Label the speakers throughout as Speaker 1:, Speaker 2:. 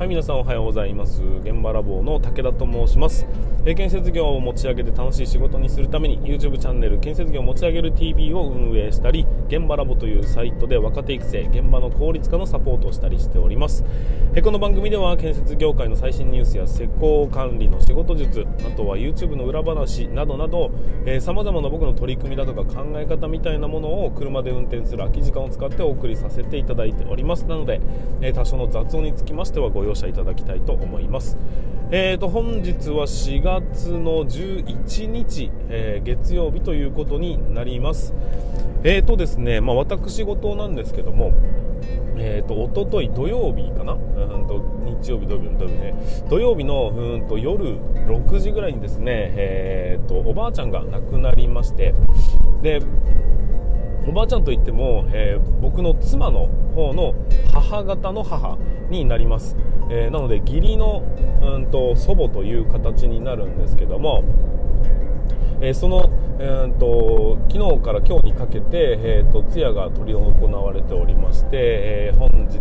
Speaker 1: はい皆さんおはようございます。現場ラボの武田と申します。建設業を持ち上げて楽しい仕事にするために YouTube チャンネル建設業を持ち上げる TV を運営したり現場ラボというサイトで若手育成現場の効率化のサポートをしたりしております。この番組では建設業界の最新ニュースや施工管理の仕事術あとは YouTube の裏話などなどさまざまな僕の取り組みだとか考え方みたいなものを車で運転する空き時間を使ってお送りさせていただいております。なので多少の雑音につきましてはご容赦いただきたいと思います。えーと、本日は4月の11日、えー、月曜日ということになります。えーとですね、まあ、私事なんですけども、えーと、と一昨日土曜日かな、うんと日曜日、土曜日、土曜日ね、土曜日のうんと夜6時ぐらいにですね、えーと、おばあちゃんが亡くなりまして、でおばあちゃんといっても、えー、僕の妻の方の母方の母になります、えー、なので義理の、うんと、祖母という形になるんですけども、えー、その、えーと、昨日から今日にかけて、えーと、通夜が執り行われておりまして、え、本日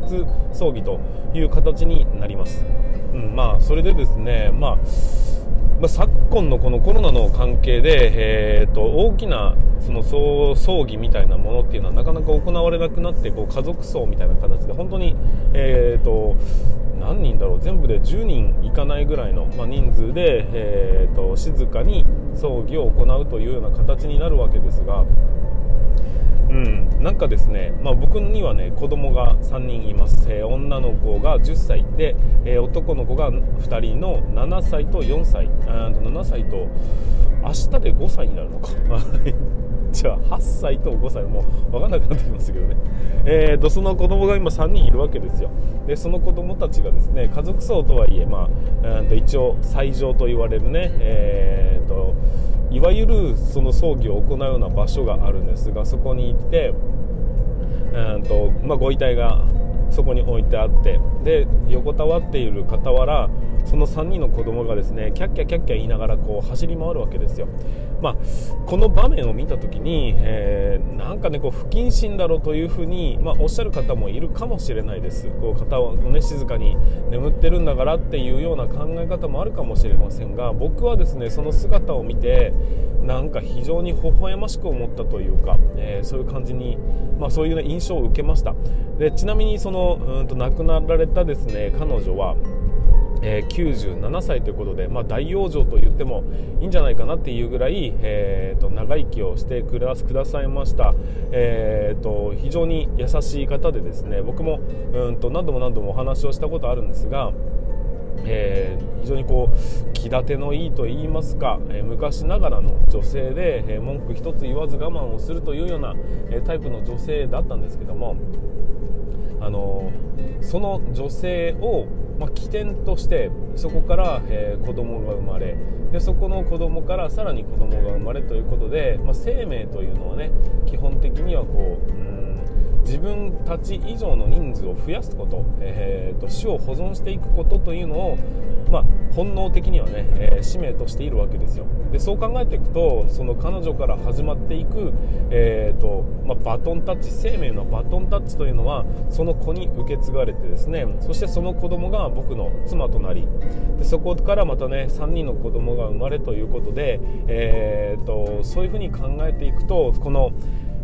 Speaker 1: 葬儀という形になります、うん、まあそれでですねまあまあ、昨今のこのコロナの関係で、えーと、大きなその葬儀みたいなものっていうのはなかなか行われなくなってこう家族葬みたいな形で本当に、えーと、何人だろう全部で10人いかないぐらいの、まあ、人数で、えーと静かに葬儀を行うというような形になるわけですが。うん、なんかですね、まあ、僕にはね子供が3人います、えー、女の子が10歳で、えー、男の子が2人の7歳と4歳。あ7歳と明日で5歳になるのか。じゃあ8歳と5歳もう分かんなくなってきましたけどね、えーと、その子供が今3人いるわけですよ。でその子供たちがですね家族葬とはいえ、まあ、と一応最上と言われるね、えーといわゆるその葬儀を行うような場所があるんですがそこに行ってと、まあ、ご遺体がそこに置いてあってで横たわっている傍らその3人の子供がですねキャッキャキャッキャ言いながらこう走り回るわけですよ、まあ、この場面を見た時に、えー、なんかねこう不謹慎だろうというふうに、まあ、おっしゃる方もいるかもしれないです。こう方を、ね、静かに眠ってるんだからっていうような考え方もあるかもしれませんが僕はですねその姿を見てなんか非常に微笑ましく思ったというか、えー、そういう感じに、まあ、そういう、ね、印象を受けました。でちなみにそのうんと亡くなられたですね彼女はえー、97歳ということで、まあ、大養生と言ってもいいんじゃないかなっていうぐらい、えーと、長生きをしてくださいました、えーと、非常に優しい方でですね僕もうんと何度も何度もお話をしたことあるんですがえー、非常にこう気立てのいいと言いますか、えー、昔ながらの女性で、え、文句一つ言わず我慢をするというような、えタイプの女性だったんですけども、あのその女性をまあ、起点としてそこから、えー、子供が生まれでそこの子供からさらに子供が生まれということで、まあ、生命というのはね基本的にはこう、うん自分たち以上の人数を増やすこと,、えーと、死を保存していくことというのを、まあ、本能的にはね、えー、使命としているわけですよ。でそう考えていくとその彼女から始まっていく、えーとまあ、バトンタッチ生命のバトンタッチというのはその子に受け継がれてですねそしてその子供が僕の妻となりでそこからまたね3人の子供が生まれということで、えーとそういうふうに考えていくとこの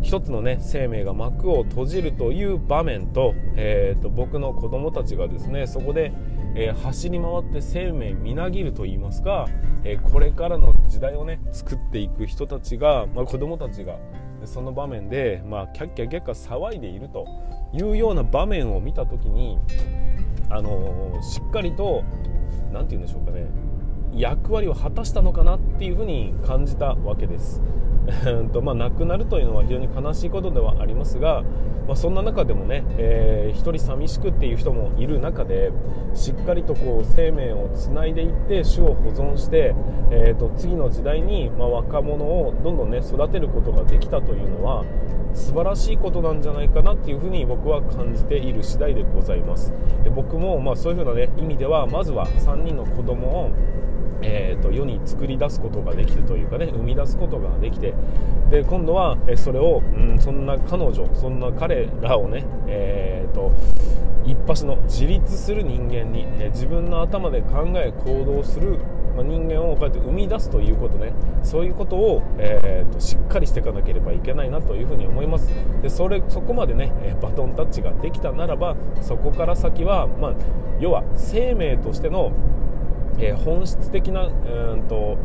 Speaker 1: 一つのね生命が幕を閉じるという場面と,、えーと、僕の子供たちがですねそこで、えー、走り回って生命みなぎると言いますか、えー、これからの時代をね作っていく人たちが、まあ、子供たちがその場面で、まあ、キャッキャキャッキャ騒いでいるというような場面を見た時に、あのー、しっかりと何て言うんでしょうかね役割を果たしたのかなっていうふうに感じたわけです。とまあ、亡くなるというのは非常に悲しいことではありますが、まあ、そんな中でもね、えー、一人寂しくっていう人もいる中でしっかりとこう生命をつないでいって種を保存して、えーと、次の時代に、まあ、若者をどんどんね育てることができたというのは素晴らしいことなんじゃないかなっていうふうに僕は感じている次第でございます。僕もまあそういうふうな、ね、意味ではまずは3人の子供をえーと、世に作り出すことができてというかね生み出すことができてで今度はそれを、うん、そんな彼女そんな彼らをね、えーと、一発の自立する人間に、え自分の頭で考え行動する、人間をこうやって生み出すということねそういうことを、えーと、しっかりしていかなければいけないなというふうに思います。でそれそこまでねバトンタッチができたならばそこから先は、まあ、要は生命としての、えー、本質的なうんと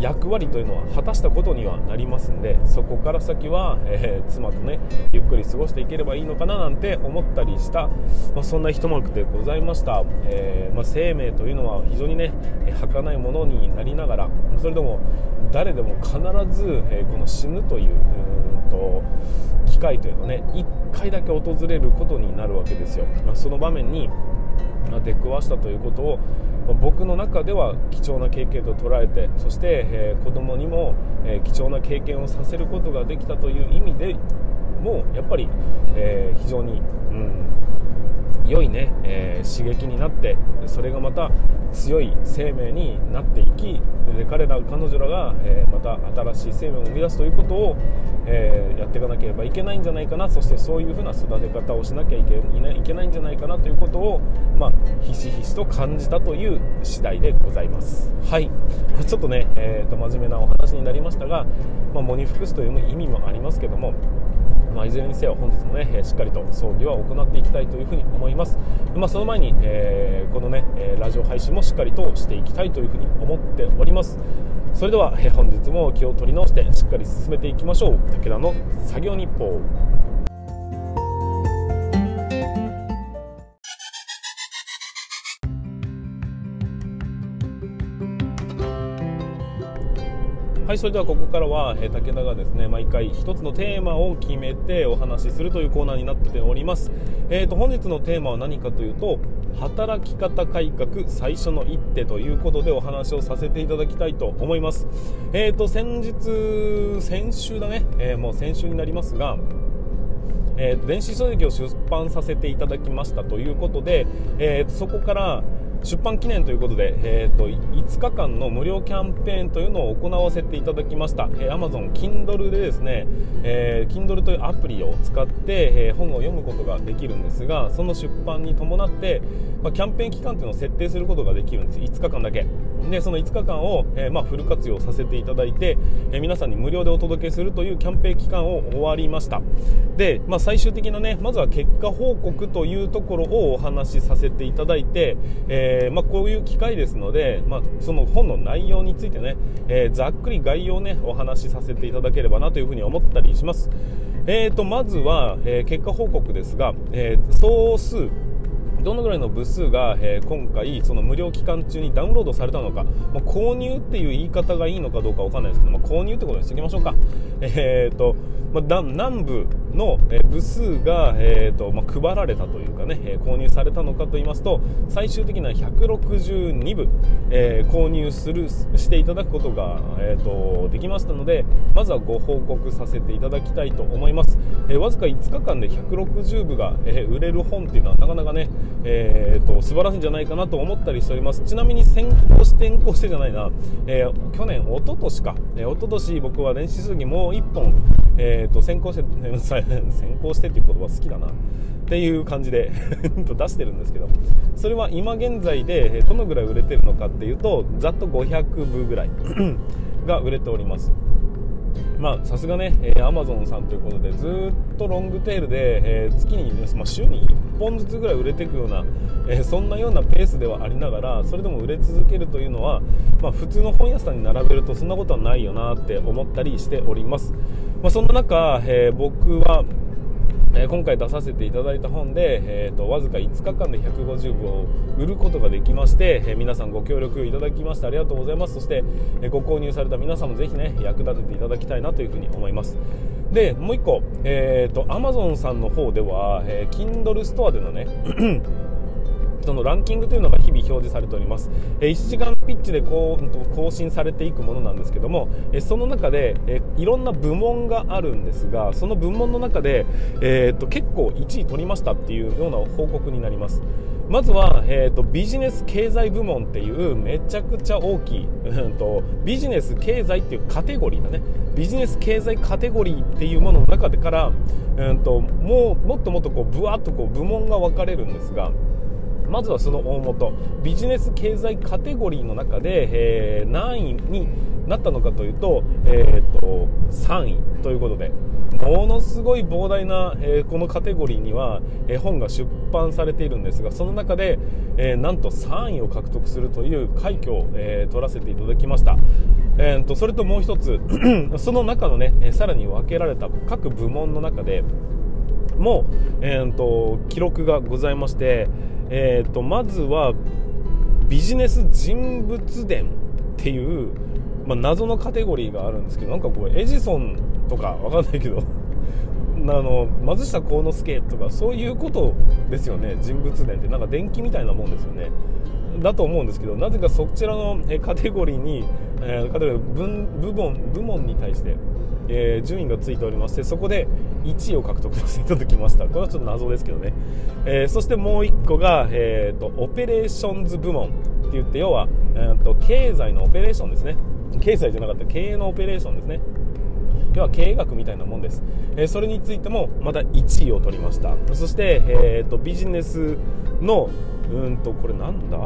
Speaker 1: 役割というのは果たしたことにはなりますんでそこから先は、えー、妻とねゆっくり過ごしていければいいのかななんて思ったりした、まあ、そんな一幕でございました、えー、まあ、生命というのは非常にね儚いものになりながらそれでも誰でも必ず、えー、この死ぬといううんと機会というのね1回だけ訪れることになるわけですよ、まあ、その場面に出くわしたということを僕の中では貴重な経験と捉えてそして、えー、子供にも、えー、貴重な経験をさせることができたという意味でもやっぱり、えー、非常に、うん、良いね、えー、刺激になってそれがまた強い生命になっていきで彼ら彼女らが、えー、また新しい生命を生み出すということを、えー、やっていかなければいけないんじゃないかな。そしてそういうふうな育て方をしなきゃいけいけないんじゃないかなということを、まあ、ひしひしと感じたという次第でございます。はい。ちょっとね、えーと、真面目なお話になりましたが、まあ、喪に服すという意味もありますけどもまあ、いずれにせよ本日もねしっかりと葬儀は行っていきたいというふに思います、まあ、その前に、えー、このねラジオ配信もしっかりとしていきたいというふうに思っております。それでは、え、本日も気を取り直してしっかり進めていきましょう。武田の作業日報。はいそれではここからは、え、武田がですね毎回1つのテーマを決めてお話しするというコーナーになっております、えーと、本日のテーマは何かというと働き方改革最初の一手ということでお話をさせていただきたいと思います。えーと先日先週だね、えー、もう先週になりますがえー、電子書籍を出版させていただきましたということで、えー、そこから出版記念ということで、えーと、5日間の無料キャンペーンというのを行わせていただきました、えー、Amazon Kindle でですね、えー、Kindle というアプリを使って、えー、本を読むことができるんですがその出版に伴って、まあ、キャンペーン期間というのを設定することができるんです。5日間だけ。でその5日間を、えー、まあ、フル活用させていただいて、えー、皆さんに無料でお届けするというキャンペーン期間を終わりました。で、まあ、最終的なねまずは結果報告というところをお話しさせていただいて、えー、まあ、こういう機会ですので、まその本の内容についてね、えざっくり概要をねお話しさせていただければなというふうに思ったりします。えーとまずは、え結果報告ですが、え総数どのぐらいの部数が、えー、今回その無料期間中にダウンロードされたのか、まあ、購入っていう言い方がいいのかどうかわかんないですけど、まあ、購入ってことにしておきましょうか、えーとまあ、南部の、え部数が、えーとまあ、配られたというかね、え購入されたのかと言いますと最終的な162部、えー、購入するしていただくことが、えーと、できましたのでまずはご報告させていただきたいと思います、えー、わずか5日間で160部が、え売れる本っていうのはなかなかね、えーと、素晴らしいんじゃないかなと思ったりしております。ちなみに先行して転校してじゃないな、えー、去年一昨年か、えー、一昨年僕は電子書籍もう1本、えーと、先行して 先行してっていう言葉好きだな。っていう感じで 出してるんですけど。それは今現在でどのぐらい売れてるのかっていうとざっと500部ぐらい が売れております。まあさすがね、えー、Amazon さんということでずっとロングテールで、えー、月に、まあ、週に1本ずつぐらい売れていくような、えー、そんなようなペースではありながらそれでも売れ続けるというのは、まあ、普通の本屋さんに並べるとそんなことはないよなって思ったりしております、まあ、そんな中、え僕はえ、今回出させていただいた本で、えーと、わずか5日間で150部を売ることができまして、えー、皆さんご協力いただきましてありがとうございます。そして、えー、ご購入された皆さんもぜひね役立てていただきたいなというふうに思います。でもう1個、えーと、Amazon さんの方では、え Kindle ストアでのねそのランキングというのが日々表示されております、え1時間ピッチでこう更新されていくものなんですけども、えその中で、えいろんな部門があるんですがその部門の中で、えー、と結構1位取りましたっていうような報告になります。まずは、えーと、ビジネス経済部門っていうめちゃくちゃ大きい、うんと、ビジネス経済っていうカテゴリーだね。ビジネス経済カテゴリーっていうものの中でから、うんと、もうもっともっとこうぶわっとこう部門が分かれるんですがまずはその大元ビジネス経済カテゴリーの中で、えー、何位になったのかというと,、えーと、3位ということでものすごい膨大な、えー、このカテゴリーには、えー、本が出版されているんですがその中で、えー、なんと3位を獲得するという快挙を、え取らせていただきました、えーと、それともう一つ その中のね、えさらに分けられた各部門の中でも、えーと、記録がございまして、えーとまずはビジネス人物伝っていうまあ、謎のカテゴリーがあるんですけどなんかこうエジソンとかわかんないけど あの松下幸之助とかそういうことですよね人物伝って。なんか電気みたいなもんですよね。だと思うんですけどなぜかそちらのカテゴリーに、えー、カテゴリー部門部門に対して、えー、順位がついておりましてそこで1位を獲得させていただきました。これはちょっと謎ですけどね、えー、そしてもう1個が、えーと、 operations 部門って言って要は、えーと経済のオペレーションですね。経済じゃなかった経営のオペレーションですね。要は経営学みたいなもんです、えー、それについてもまた1位を取りました。そして、えーと、ビジネスのうんとこれなんだ？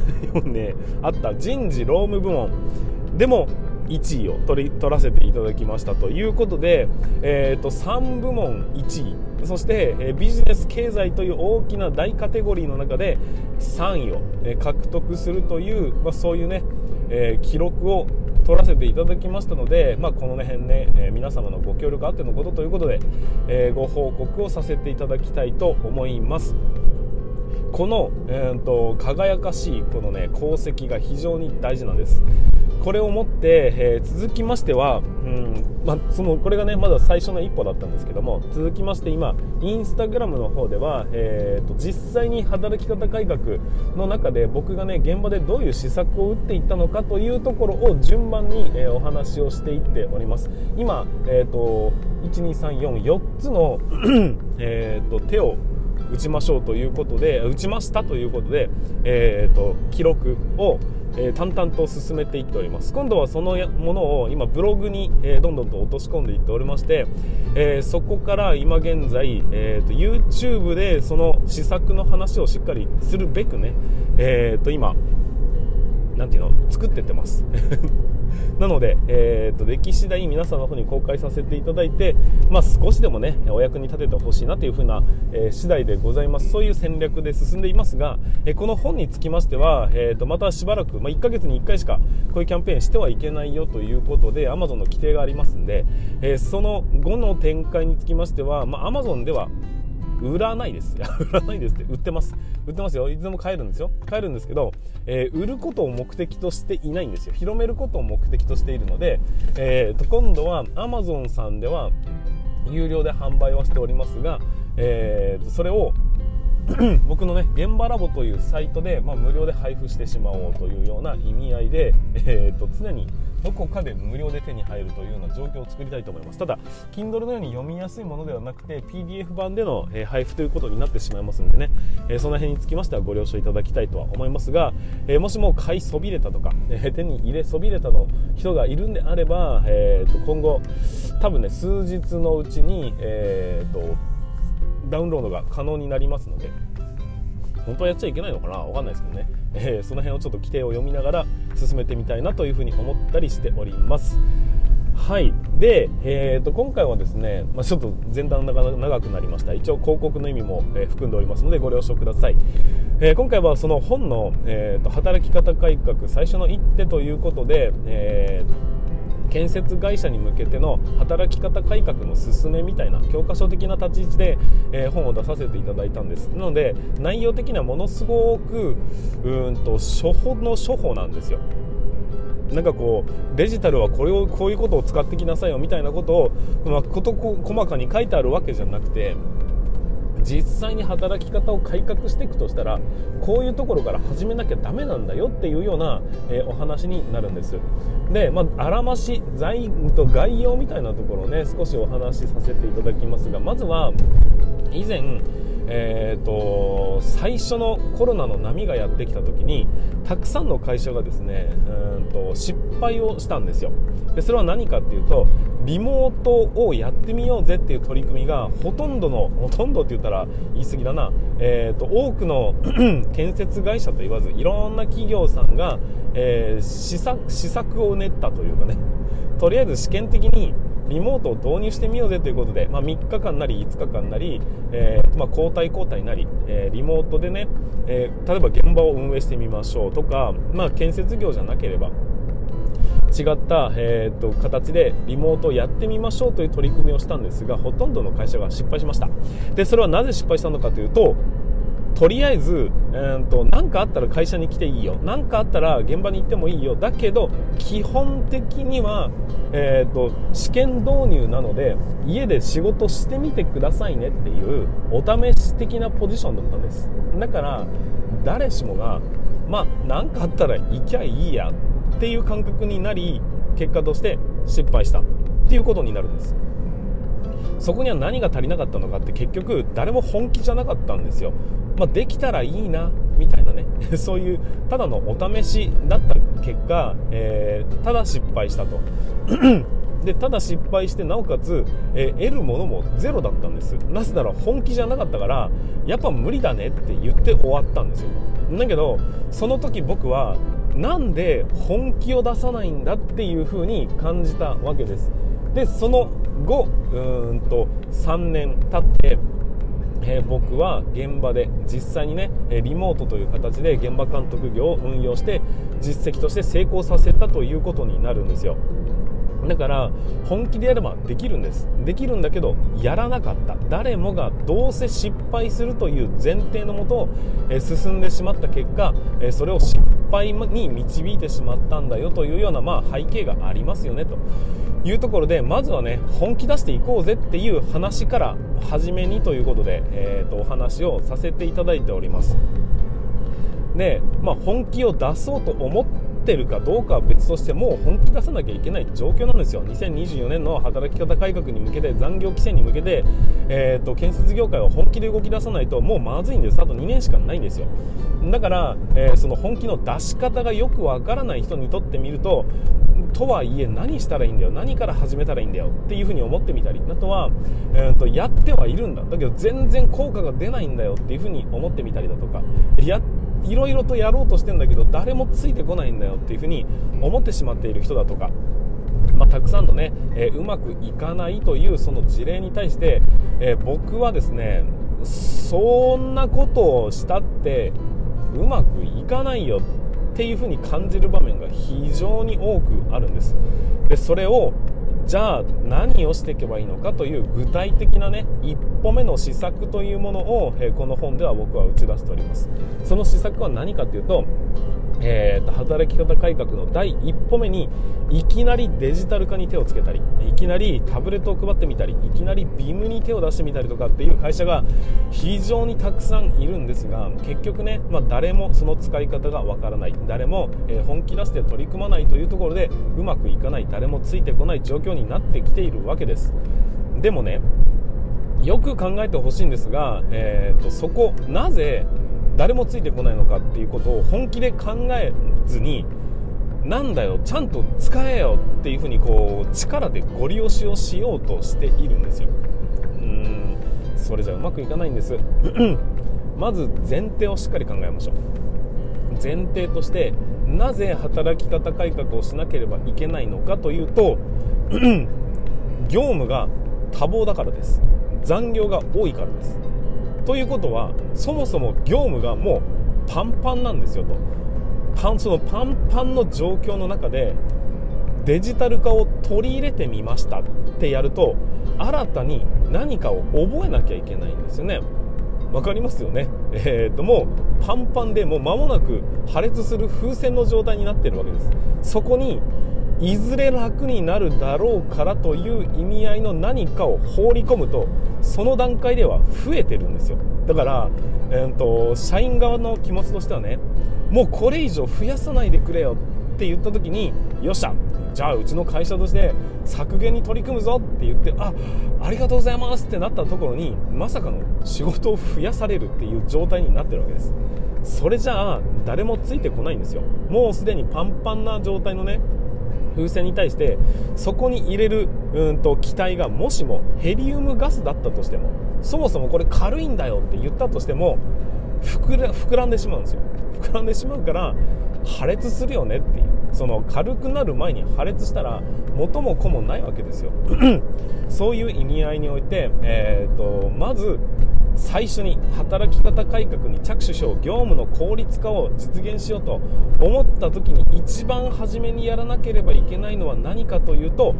Speaker 1: ねあった。人事労務部門。でも1位を取り取らせていただきましたということで、えーと、3部門1位。そして、え、ビジネス経済という大きな大カテゴリーの中で3位を、え、獲得するという、まあ、そういうね、えー、記録を取らせていただきましたので、まあ、この辺ね、えー、皆様のご協力あってのことということで、えー、ご報告をさせていただきたいと思います。この、えーと、輝かしいこのね功績が非常に大事なんです。これをもって、えー、続きましては、うんま、そのこれがねまだ最初の一歩だったんですけども続きまして今インスタグラムの方では、えーと、実際に働き方改革の中で僕がね現場でどういう施策を打っていったのかというところを順番に、えー、お話をしていっております。今、えーと、12344つの えーと手を打ちましょうということで打ちましたということで、えーと、記録を、えー、淡々と進めていっております。今度はそのものを今ブログに、えー、どんどんと落とし込んでいっておりまして、えー、そこから今現在、えーと、YouTube でその施策の話をしっかりするべくね、えーと今なんていうの作ってってます。なので、えーと、歴史代皆さんの方に公開させていただいて、まあ、少しでもねお役に立ててほしいなというふうな、えー、次第でございます。そういう戦略で進んでいますが、えー、この本につきましては、えーと、またしばらく、まあ、1ヶ月に1回しかこういうキャンペーンしてはいけないよということで Amazon の規定がありますんで、えー、その後の展開につきましては、まあ、Amazon では売らないです。売らないですって売ってます。売ってますよ。いつでも買えるんですよ。買えるんですけど、えー、売ることを目的としていないんですよ。広めることを目的としているので、えー、と今度は Amazon さんでは有料で販売はしておりますが、えー、とそれを 僕のね現場ラボというサイトで、まあ、無料で配布してしまおうというような意味合いで、えー、と常にどこかで無料で手に入るというような状況を作りたいと思います。ただ Kindle のように読みやすいものではなくて PDF 版での、え配布ということになってしまいますんでね、えその辺につきましてはご了承いただきたいとは思いますが、えもしも買いそびれたとか、え手に入れそびれたの人がいるんであれば、えー、と今後多分ね数日のうちに、えー、とダウンロードが可能になりますので本当はやっちゃいけないのかな？わかんないですけどね、えー、その辺をちょっと規定を読みながら進めてみたいなというふうに思ったりしております。はい。で、えーと、今回はですね、まあ、ちょっと前段が長くなりました。一応広告の意味も、えー、含んでおりますのでご了承ください、えー、今回はその本の、えーと、働き方改革最初の一手ということで、えー建設会社に向けての働き方改革の進めみたいな教科書的な立ち位置で、えー、本を出させていただいたんです。なので内容的にはものすごくうんと処方の処方なんですよ。なんかこうデジタルはこれをこういうことを使ってきなさいよみたいなことを、まあ、事細かに書いてあるわけじゃなくて実際に働き方を改革していくとしたらこういうところから始めなきゃダメなんだよっていうような、えー、お話になるんです。で、まあ、あらまし財と概要みたいなところをね少しお話しさせていただきますがまずは以前えーと、最初のコロナの波がやってきた時にたくさんの会社がですねうんと失敗をしたんですよ。でそれは何かっていうとリモートをやってみようぜっていう取り組みがほとんどのほとんどって言ったら言い過ぎだな、えーと、多くの 建設会社と言わずいろんな企業さんが、えー、施策施策を練ったというかね。とりあえず試験的にリモートを導入してみようぜということで、まあ、3日間なり5日間なり、えー、まあ、交代交代なり、えー、リモートでね、え、例えば現場を運営してみましょうとか、まあ、建設業じゃなければ違った、えーと、形でリモートをやってみましょうという取り組みをしたんですがほとんどの会社が失敗しました。でそれはなぜ失敗したのかというととりあえず何、とかあったら会社に来ていいよ。何かあったら現場に行ってもいいよ。だけど基本的には、えーと、試験導入なので家で仕事してみてくださいねっていうお試し的なポジションだったんです。だから誰しもがまあ何かあったら行きゃいいや。っっていう感覚になり結果として失敗したっていうことになるんです。そこには何が足りなかったのかって結局誰も本気じゃなかったんですよ、まあ、できたらいいなみたいなね。そういうただのお試しだった結果、えー、ただ失敗したと。でただ失敗してなおかつ、えー、得るものもゼロだったんです。なぜなら本気じゃなかったからやっぱ無理だねって言って終わったんですよ。だけどその時僕はなんで本気を出さないんだっていう風に感じたわけです。でその後うーんと3年経ってえー、僕は現場で実際にねリモートという形で現場監督業を運用して実績として成功させたということになるんですよ。だから本気でやればできるんです。できるんだけどやらなかった。誰もがどうせ失敗するという前提のもと、え進んでしまった結果、えそれを失敗に導いてしまったんだよというような、まあ、背景がありますよねと。いうところでまずはね本気出していこうぜっていう話から初めにということで、えーと、お話をさせていただいております。で、まあ、本気を出そうと思ってってるかどうかは別としてもう本気出さなきゃいけない状況なんですよ。2024年の働き方改革に向けて残業規制に向けて、えーと、建設業界は本気で動き出さないともうまずいんです。あと2年しかないんですよ。だから、えー、その本気の出し方がよくわからない人にとってみるととはいえ何したらいいんだよ。何から始めたらいいんだよ。っていうふうに思ってみたり。あとは、えーと、やってはいるんだ。だけど全然効果が出ないんだよ。っていうふうに思ってみたりだとか。やいろいろとやろうとしてんだけど誰もついてこないんだよ。っていうふうに思ってしまっている人だとかまあ、たくさんのね、えー、うまくいかないというその事例に対して、えー、僕はですねそんなことをしたってうまくいかないよっていうふうに感じる場面が非常に多くあるんです。でそれをじゃあ何をしていけばいいのかという具体的なね一歩目の施策というものを、えこの本では僕は打ち出しております。その施策は何かというとえーと、働き方改革の第一歩目にいきなりデジタル化に手をつけたりいきなりタブレットを配ってみたりいきなりビームに手を出してみたりとかっていう会社が非常にたくさんいるんですが結局ね、まあ、誰もその使い方がわからない。誰も、えー、本気出して取り組まないというところでうまくいかない。誰もついてこない状況になってきているわけです。でもねよく考えてほしいんですが、えーとそこなぜ誰もついてこないのかっていうことを本気で考えずになんだよちゃんと使えよっていうふうにこう力でゴリ押しをしようとしているんですよ。うんそれじゃうまくいかないんです。まず前提をしっかり考えましょう。前提としてなぜ働き方改革をしなければいけないのかというと 業務が多忙だからです。残業が多いからです。ということはそもそも業務がもうパンパンなんですよと。パンそのパンパンの状況の中でデジタル化を取り入れてみましたってやると新たに何かを覚えなきゃいけないんですよね。わかりますよね？えー、っともうパンパンでもう間もなく破裂する風船の状態になってるわけです。そこにいずれ楽になるだろうからという意味合いの何かを放り込むとその段階では増えてるんですよ。だから、えーと、社員側の気持ちとしてはねもうこれ以上増やさないでくれよって言った時によっしゃじゃあうちの会社として削減に取り組むぞって言ってあありがとうございますってなったところにまさかの仕事を増やされるっていう状態になってるわけです。それじゃあ誰もついてこないんですよ。もうすでにパンパンな状態のね風船に対してそこに入れるうんと気体がもしもヘリウムガスだったとしてもそもそもこれ軽いんだよって言ったとしても膨らんでしまうんですよ。膨らんでしまうから破裂するよねっていう。その軽くなる前に破裂したら元も子もないわけですよ。そういう意味合いにおいて、えーとまず最初に働き方改革に着手しよう業務の効率化を実現しようと思った時に一番初めにやらなければいけないのは何かというと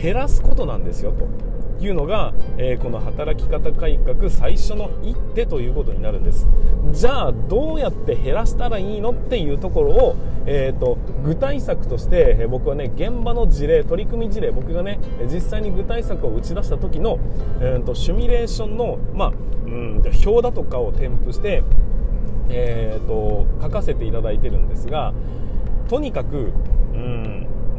Speaker 1: 減らすことなんですよと。いうのが、えー、この働き方改革最初の一手ということになるんです。じゃあどうやって減らしたらいいのっていうところを、えーと、具体策として、え、僕はね現場の事例取り組み事例僕がね実際に具体策を打ち出した時の、えーと、シミュレーションの、まあ、うん表だとかを添付して、えーと書かせていただいてるんですがとにかくうん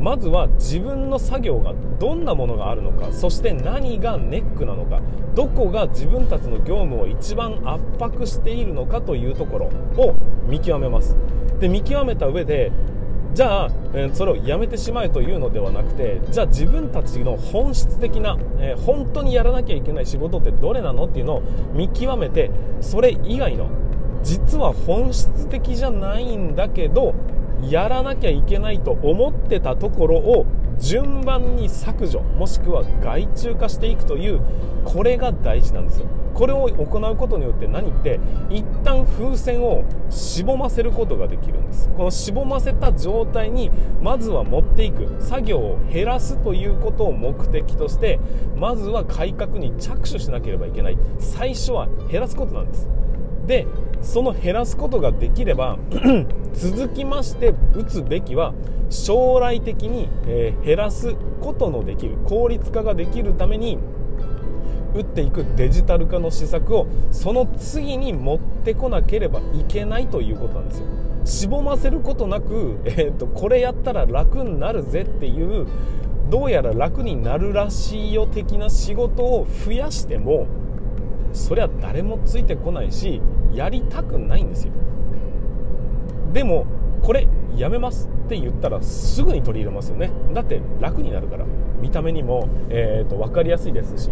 Speaker 1: まずは自分の作業がどんなものがあるのかそして何がネックなのかどこが自分たちの業務を一番圧迫しているのかというところを見極めます。で見極めた上でじゃあ、えそれをやめてしまえというのではなくてじゃあ自分たちの本質的な、え、本当にやらなきゃいけない仕事ってどれなのっていうのを見極めてそれ以外の実は本質的じゃないんだけどやらなきゃいけないと思ってたところを順番に削除もしくは外注化していくというこれが大事なんですよ。これを行うことによって何って一旦風船をしぼませることができるんです。このしぼませた状態にまずは持っていく作業を減らすということを目的としてまずは改革に着手しなければいけない。最初は減らすことなんです。でその減らすことができれば 続きまして打つべきは将来的に、えー、減らすことのできる効率化ができるために打っていくデジタル化の施策をその次に持ってこなければいけないということなんですよ。しぼませることなく、えーと、これやったら楽になるぜっていうどうやら楽になるらしいよ的な仕事を増やしてもそりゃ誰もついてこないしやりたくないんですよ。でもこれやめますって言ったらすぐに取り入れますよね。だって楽になるから。見た目にも、えーと、分かりやすいですし。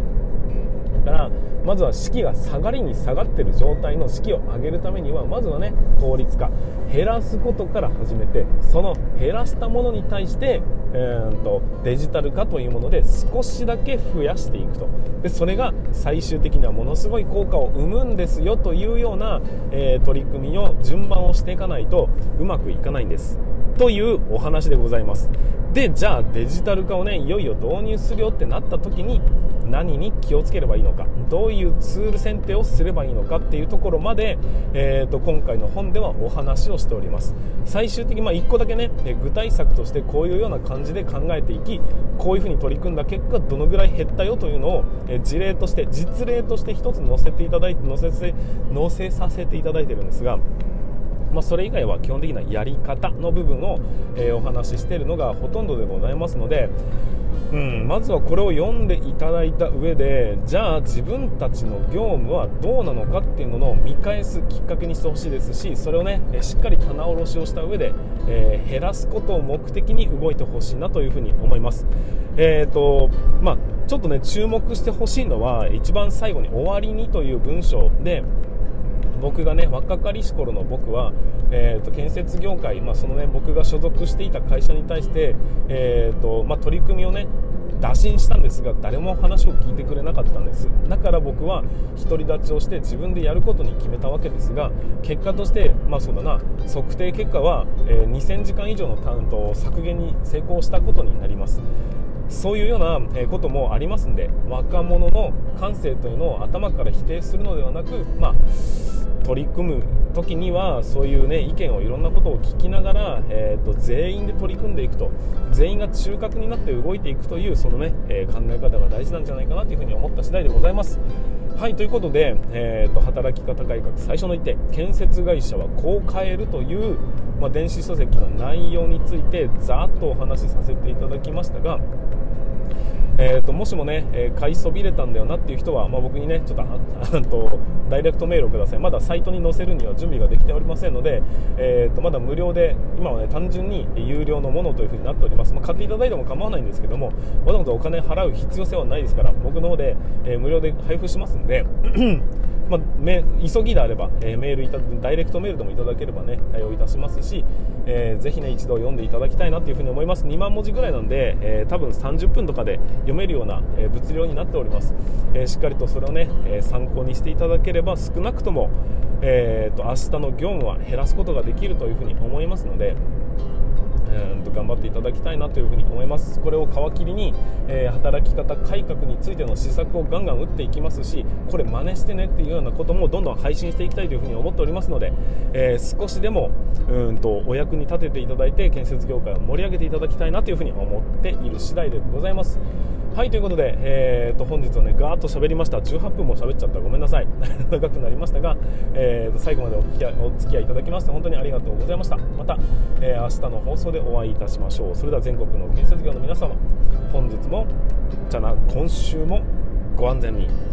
Speaker 1: だからまずは士気が下がりに下がってる状態の士気を上げるためにはまずはね効率化。減らすことから始めてその減らしたものに対してえーと、デジタル化というもので少しだけ増やしていくと。でそれが最終的にはものすごい効果を生むんですよというような、えー、取り組みを順番をしていかないとうまくいかないんです。というお話でございます。でじゃあデジタル化をねいよいよ導入するよってなった時に何に気をつければいいのか。どういうツール選定をすればいいのかっていうところまで、えーと、今回の本ではお話をしております。最終的に、まあ、1個だけね具体策としてこういうような感じで考えていきこういうふうに取り組んだ結果どのぐらい減ったよというのを、え事例として実例として1つ載せていただいて載せ載せさせていただいてるんですがまあ、それ以外は基本的なやり方の部分を、えー、お話ししているのがほとんどでございますので、うん、まずはこれを読んでいただいた上でじゃあ自分たちの業務はどうなのかっていうのを見返すきっかけにしてほしいですしそれをねしっかり棚卸しをした上で、えー、減らすことを目的に動いてほしいなというふうに思います。えーとまあ、ちょっとね注目してほしいのは一番最後に「終わりに」という文章で僕がね若かりし頃の僕は、えーと、建設業界、まあ、そのね僕が所属していた会社に対して、えーとまあ、取り組みをね打診したんですが誰も話を聞いてくれなかったんです。だから僕は独り立ちをして自分でやることに決めたわけですが結果としてまあそうだな測定結果は、え、2000時間以上の担当削減に成功したことになります。そういうようなこともありますんで若者の感性というのを頭から否定するのではなく、まあ、取り組む時にはそういう、ね、意見をいろんなことを聞きながら、えーと、全員で取り組んでいくと全員が中核になって動いていくというそのね、えー、考え方が大事なんじゃないかなというふに思った次第でございます。はいということで、えーと、働き方改革最初の一手建設会社はこう変えるという、まあ、電子書籍の内容についてざっとお話しさせていただきましたがえーと、もしもね、えー、買いそびれたんだよなっていう人は、まあ、僕にねちょっとあとダイレクトメールをください。まだサイトに載せるには準備ができておりませんので、えーと、まだ無料で今はね単純に有料のものというふうになっております、まあ、買っていただいても構わないんですけどもわざわざお金払う必要性はないですから僕の方で、えー、無料で配布しますんで まあ、急ぎであれば、えー、メールいたダイレクトメールでもいただければね対応いたしますし、えー、ぜひね一度読んでいただきたいなというふうに思います。2万文字ぐらいなんで、えー、多分30分とかで読めるような、え物量になっております、えしっかりとそれをね、え参考にしていただければ少なくとも、えーと明日の業務は減らすことができるというふうに思いますのでえー、と頑張っていただきたいなというふに思います。これを皮切りに、えー、働き方改革についての施策をガンガン打っていきますしこれ真似してねっていうようなこともどんどん配信していきたいというふに思っておりますので、えー、少しでもうんとお役に立てていただいて建設業界を盛り上げていただきたいなというふに思っている次第でございます。はいということで、えーと、本日はねガーッと喋りました。18分も喋っちゃった。ごめんなさい。長くなりましたが、えーと、最後までお付き合いお付き合いいただきまして本当にありがとうございました。また、えー、明日の放送でお会いいたしましょう。それでは全国の建設業の皆様本日もじゃな今週もご安全に。